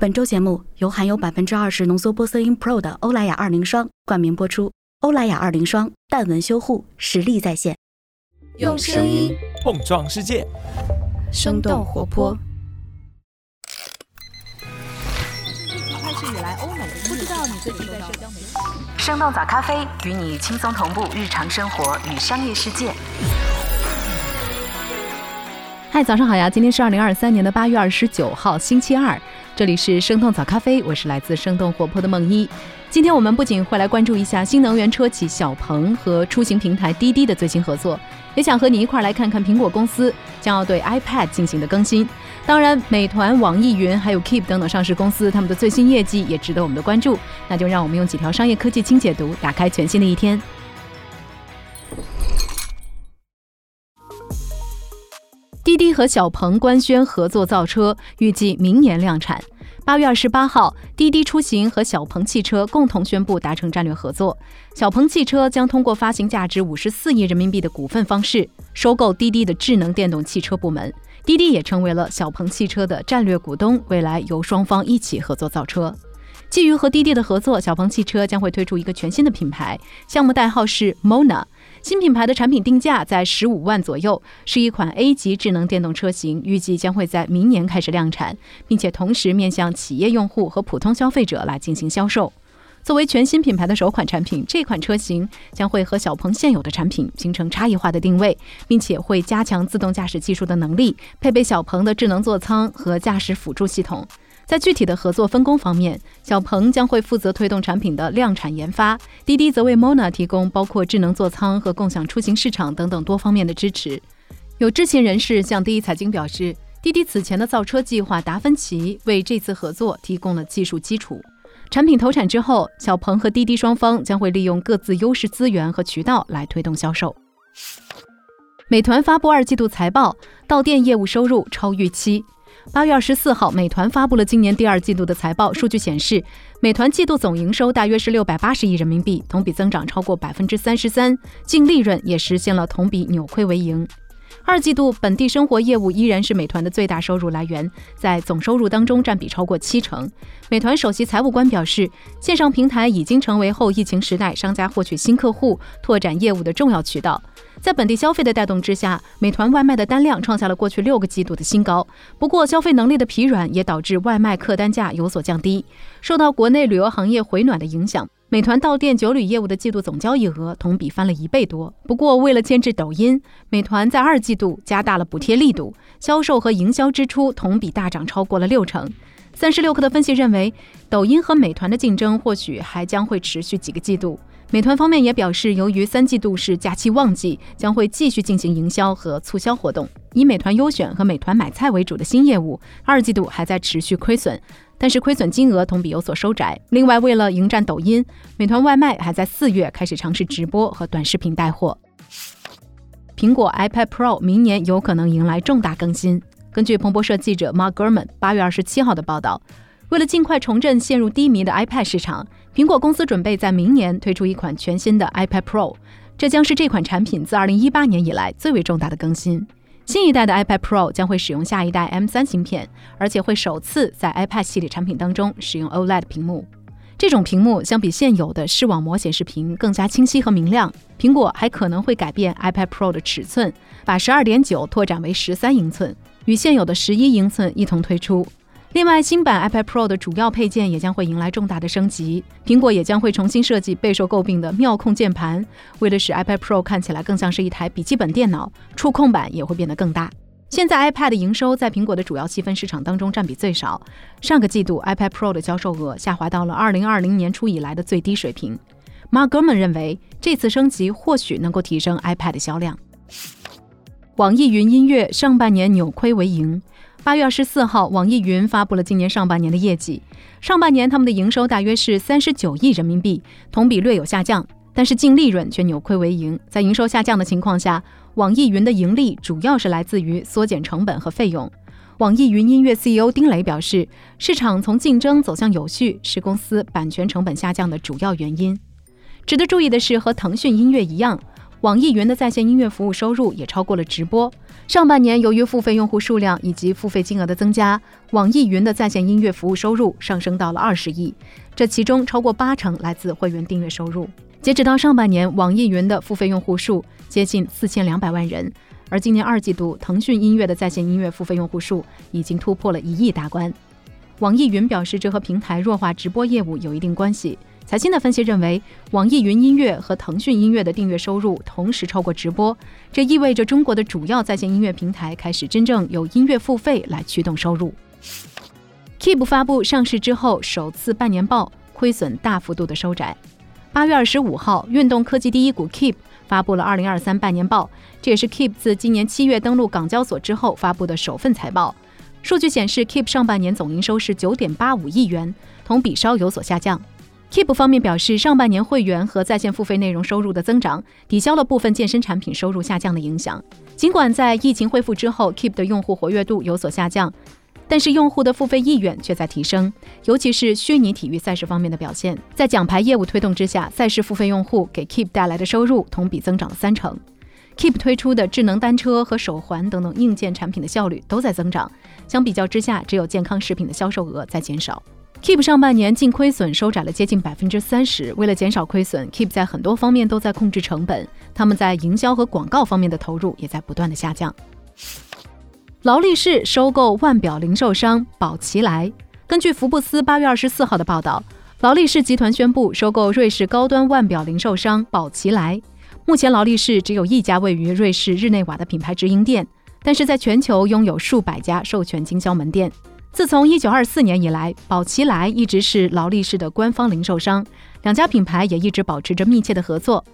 本周节目由含有百分之二十浓缩玻色因 Pro 的欧莱雅二零霜冠名播出。欧莱雅二零霜淡纹修护，实力在线，用声音碰撞世界，生动活泼。开始以来，欧美不知道你最近在社交媒体。生动早咖啡与你轻松同步日常生活与商业世界。嗨，早上好呀！今天是二零二三年的八月二十九号，星期二。这里是生动早咖啡，我是来自生动活泼的梦一。今天我们不仅会来关注一下新能源车企小鹏和出行平台滴滴的最新合作，也想和你一块来看看苹果公司将要对 iPad 进行的更新。当然，美团、网易云还有 Keep 等等上市公司他们的最新业绩也值得我们的关注。那就让我们用几条商业科技轻解读，打开全新的一天。滴滴和小鹏官宣合作造车，预计明年量产。八月二十八号，滴滴出行和小鹏汽车共同宣布达成战略合作。小鹏汽车将通过发行价值五十四亿人民币的股份方式收购滴滴的智能电动汽车部门，滴滴也成为了小鹏汽车的战略股东。未来由双方一起合作造车。基于和滴滴的合作，小鹏汽车将会推出一个全新的品牌，项目代号是 Mona。新品牌的产品定价在十五万左右，是一款 A 级智能电动车型，预计将会在明年开始量产，并且同时面向企业用户和普通消费者来进行销售。作为全新品牌的首款产品，这款车型将会和小鹏现有的产品形成差异化的定位，并且会加强自动驾驶技术的能力，配备小鹏的智能座舱和驾驶辅助系统。在具体的合作分工方面，小鹏将会负责推动产品的量产研发，滴滴则为 Mona 提供包括智能座舱和共享出行市场等等多方面的支持。有知情人士向第一财经表示，滴滴此前的造车计划达芬奇为这次合作提供了技术基础。产品投产之后，小鹏和滴滴双方将会利用各自优势资源和渠道来推动销售。美团发布二季度财报，到店业务收入超预期。八月二十四号，美团发布了今年第二季度的财报。数据显示，美团季度总营收大约是六百八十亿人民币，同比增长超过百分之三十三，净利润也实现了同比扭亏为盈。二季度本地生活业务依然是美团的最大收入来源，在总收入当中占比超过七成。美团首席财务官表示，线上平台已经成为后疫情时代商家获取新客户、拓展业务的重要渠道。在本地消费的带动之下，美团外卖的单量创下了过去六个季度的新高。不过，消费能力的疲软也导致外卖客单价有所降低。受到国内旅游行业回暖的影响，美团到店酒旅业务的季度总交易额同比翻了一倍多。不过，为了牵制抖音，美团在二季度加大了补贴力度，销售和营销支出同比大涨超过了六成。三十六氪的分析认为，抖音和美团的竞争或许还将会持续几个季度。美团方面也表示，由于三季度是假期旺季，将会继续进行营销和促销活动。以美团优选和美团买菜为主的新业务，二季度还在持续亏损，但是亏损金额同比有所收窄。另外，为了迎战抖音，美团外卖还在四月开始尝试直播和短视频带货。苹果 iPad Pro 明年有可能迎来重大更新。根据彭博社记者 Mark Gurman 八月二十七号的报道。为了尽快重振陷入低迷的 iPad 市场，苹果公司准备在明年推出一款全新的 iPad Pro，这将是这款产品自2018年以来最为重大的更新。新一代的 iPad Pro 将会使用下一代 M3 芯片，而且会首次在 iPad 系列产品当中使用 OLED 屏幕。这种屏幕相比现有的视网膜显示屏更加清晰和明亮。苹果还可能会改变 iPad Pro 的尺寸，把12.9拓展为13英寸，与现有的11英寸一同推出。另外，新版 iPad Pro 的主要配件也将会迎来重大的升级。苹果也将会重新设计备受诟病的妙控键盘，为了使 iPad Pro 看起来更像是一台笔记本电脑，触控板也会变得更大。现在 iPad 的营收在苹果的主要细分市场当中占比最少。上个季度 iPad Pro 的销售额下滑到了2020年初以来的最低水平。Mark Gurman 认为，这次升级或许能够提升 iPad 的销量。网易云音乐上半年扭亏为盈。八月二十四号，网易云发布了今年上半年的业绩。上半年他们的营收大约是三十九亿人民币，同比略有下降，但是净利润却扭亏为盈。在营收下降的情况下，网易云的盈利主要是来自于缩减成本和费用。网易云音乐 CEO 丁磊表示，市场从竞争走向有序是公司版权成本下降的主要原因。值得注意的是，和腾讯音乐一样。网易云的在线音乐服务收入也超过了直播。上半年，由于付费用户数量以及付费金额的增加，网易云的在线音乐服务收入上升到了二十亿，这其中超过八成来自会员订阅收入。截止到上半年，网易云的付费用户数接近四千两百万人，而今年二季度，腾讯音乐的在线音乐付费用户数已经突破了一亿大关。网易云表示，这和平台弱化直播业务有一定关系。财新的分析认为，网易云音乐和腾讯音乐的订阅收入同时超过直播，这意味着中国的主要在线音乐平台开始真正有音乐付费来驱动收入。Keep 发布上市之后首次半年报，亏损大幅度的收窄。八月二十五号，运动科技第一股 Keep 发布了二零二三半年报，这也是 Keep 自今年七月登陆港交所之后发布的首份财报。数据显示，Keep 上半年总营收是九点八五亿元，同比稍有所下降。Keep 方面表示，上半年会员和在线付费内容收入的增长，抵消了部分健身产品收入下降的影响。尽管在疫情恢复之后，Keep 的用户活跃度有所下降，但是用户的付费意愿却在提升，尤其是虚拟体育赛事方面的表现。在奖牌业务推动之下，赛事付费用户给 Keep 带来的收入同比增长了三成。Keep 推出的智能单车和手环等等硬件产品的效率都在增长，相比较之下，只有健康食品的销售额在减少。Keep 上半年净亏损收窄了接近百分之三十。为了减少亏损，Keep 在很多方面都在控制成本，他们在营销和广告方面的投入也在不断的下降。劳力士收购腕表零售商宝奇莱。根据福布斯八月二十四号的报道，劳力士集团宣布收购瑞士高端腕表零售商宝奇莱。目前，劳力士只有一家位于瑞士日内瓦的品牌直营店，但是在全球拥有数百家授权经销门店。自从1924年以来，宝奇莱一直是劳力士的官方零售商，两家品牌也一直保持着密切的合作。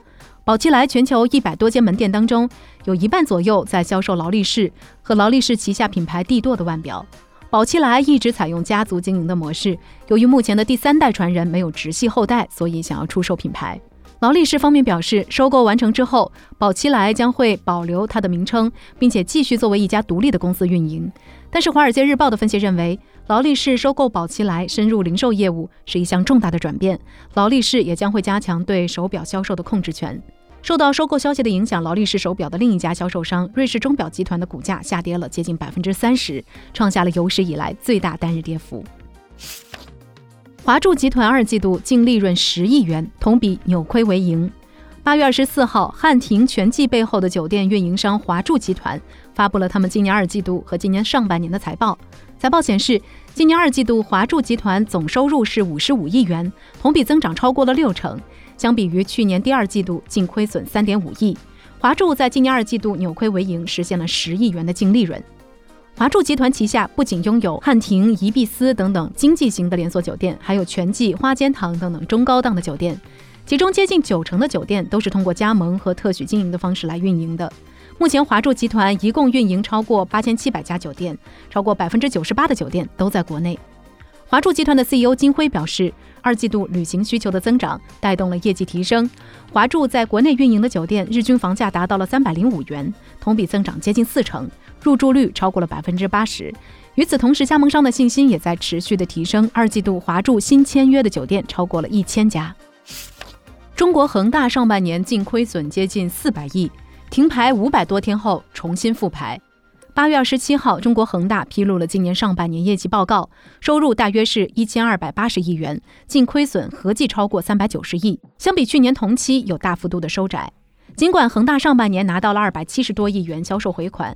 宝奇莱全球一百多间门店当中，有一半左右在销售劳力士和劳力士旗下品牌帝舵的腕表。宝奇莱一直采用家族经营的模式，由于目前的第三代传人没有直系后代，所以想要出售品牌。劳力士方面表示，收购完成之后，宝奇莱将会保留它的名称，并且继续作为一家独立的公司运营。但是，《华尔街日报》的分析认为，劳力士收购宝奇莱，深入零售业务是一项重大的转变。劳力士也将会加强对手表销售的控制权。受到收购消息的影响，劳力士手表的另一家销售商瑞士钟表集团的股价下跌了接近百分之三十，创下了有史以来最大单日跌幅。华住集团二季度净利润十亿元，同比扭亏为盈。八月二十四号，汉庭全季背后的酒店运营商华住集团发布了他们今年二季度和今年上半年的财报。财报显示，今年二季度华住集团总收入是五十五亿元，同比增长超过了六成。相比于去年第二季度净亏损三点五亿，华住在今年二季度扭亏为盈，实现了十亿元的净利润。华住集团旗下不仅拥有汉庭、宜碧斯等等经济型的连锁酒店，还有全季、花间堂等等中高档的酒店，其中接近九成的酒店都是通过加盟和特许经营的方式来运营的。目前，华住集团一共运营超过八千七百家酒店，超过百分之九十八的酒店都在国内。华住集团的 CEO 金辉表示，二季度旅行需求的增长带动了业绩提升。华住在国内运营的酒店日均房价达到了三百零五元，同比增长接近四成。入住率超过了百分之八十。与此同时，加盟商的信心也在持续的提升。二季度华住新签约的酒店超过了一千家。中国恒大上半年净亏损接近四百亿，停牌五百多天后重新复牌。八月二十七号，中国恒大披露了今年上半年业绩报告，收入大约是一千二百八十亿元，净亏损合计超过三百九十亿，相比去年同期有大幅度的收窄。尽管恒大上半年拿到了二百七十多亿元销售回款。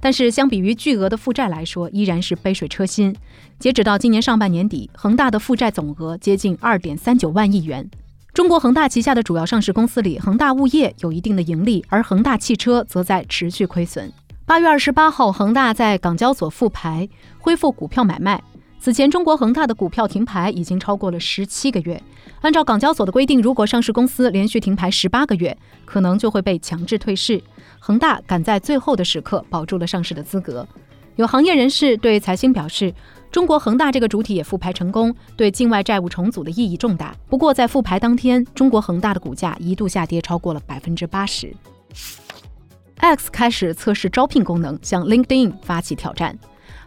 但是，相比于巨额的负债来说，依然是杯水车薪。截止到今年上半年底，恒大的负债总额接近二点三九万亿元。中国恒大旗下的主要上市公司里，恒大物业有一定的盈利，而恒大汽车则在持续亏损。八月二十八号，恒大在港交所复牌，恢复股票买卖。此前，中国恒大的股票停牌已经超过了十七个月。按照港交所的规定，如果上市公司连续停牌十八个月，可能就会被强制退市。恒大赶在最后的时刻保住了上市的资格。有行业人士对财新表示，中国恒大这个主体也复牌成功，对境外债务重组的意义重大。不过，在复牌当天，中国恒大的股价一度下跌超过了百分之八十。X 开始测试招聘功能，向 LinkedIn 发起挑战。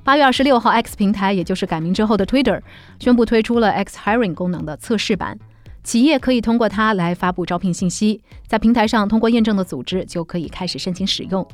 八月二十六号，X 平台，也就是改名之后的 Twitter，宣布推出了 X Hiring 功能的测试版。企业可以通过它来发布招聘信息，在平台上通过验证的组织就可以开始申请使用。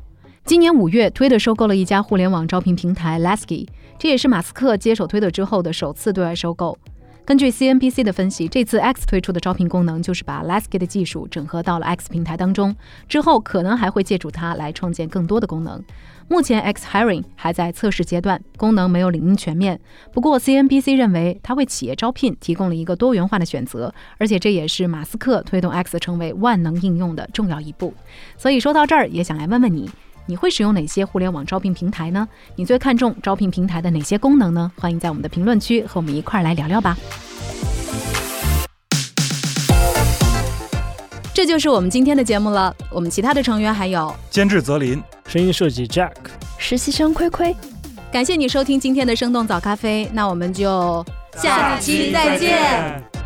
今年五月，推特收购了一家互联网招聘平台 Lasky，这也是马斯克接手推特之后的首次对外收购。根据 CNBC 的分析，这次 X 推出的招聘功能就是把 Lasky 的技术整合到了 X 平台当中，之后可能还会借助它来创建更多的功能。目前 X Hiring 还在测试阶段，功能没有领英全面。不过 CNBC 认为，它为企业招聘提供了一个多元化的选择，而且这也是马斯克推动 X 成为万能应用的重要一步。所以说到这儿，也想来问问你。你会使用哪些互联网招聘平台呢？你最看重招聘平台的哪些功能呢？欢迎在我们的评论区和我们一块儿来聊聊吧。这就是我们今天的节目了。我们其他的成员还有监制泽林，声音设计 Jack，实习生亏亏。感谢你收听今天的生动早咖啡，那我们就下期再见。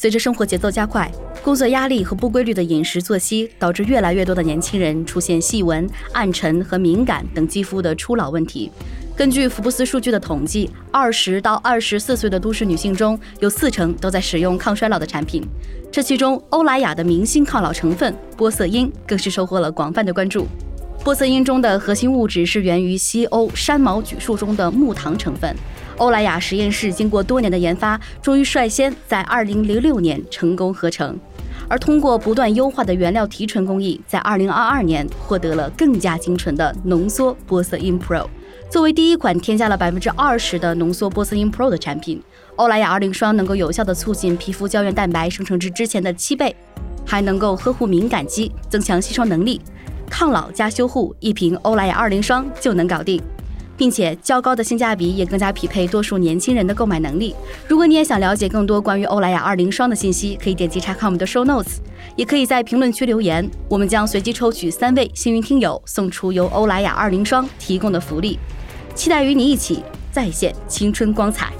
随着生活节奏加快，工作压力和不规律的饮食作息，导致越来越多的年轻人出现细纹、暗沉和敏感等肌肤的初老问题。根据福布斯数据的统计，二十到二十四岁的都市女性中有四成都在使用抗衰老的产品。这其中，欧莱雅的明星抗老成分玻色因更是收获了广泛的关注。玻色因中的核心物质是源于西欧山毛榉树中的木糖成分。欧莱雅实验室经过多年的研发，终于率先在2006年成功合成，而通过不断优化的原料提纯工艺，在2022年获得了更加精纯的浓缩玻色因 Pro。作为第一款添加了百分之二十的浓缩玻色因 Pro 的产品，欧莱雅二零霜能够有效地促进皮肤胶原蛋白生成至之前的七倍，还能够呵护敏感肌，增强吸收能力，抗老加修护，一瓶欧莱雅二零霜就能搞定。并且较高的性价比也更加匹配多数年轻人的购买能力。如果你也想了解更多关于欧莱雅二零霜的信息，可以点击查看我们的 show notes，也可以在评论区留言，我们将随机抽取三位幸运听友，送出由欧莱雅二零霜提供的福利。期待与你一起再现青春光彩。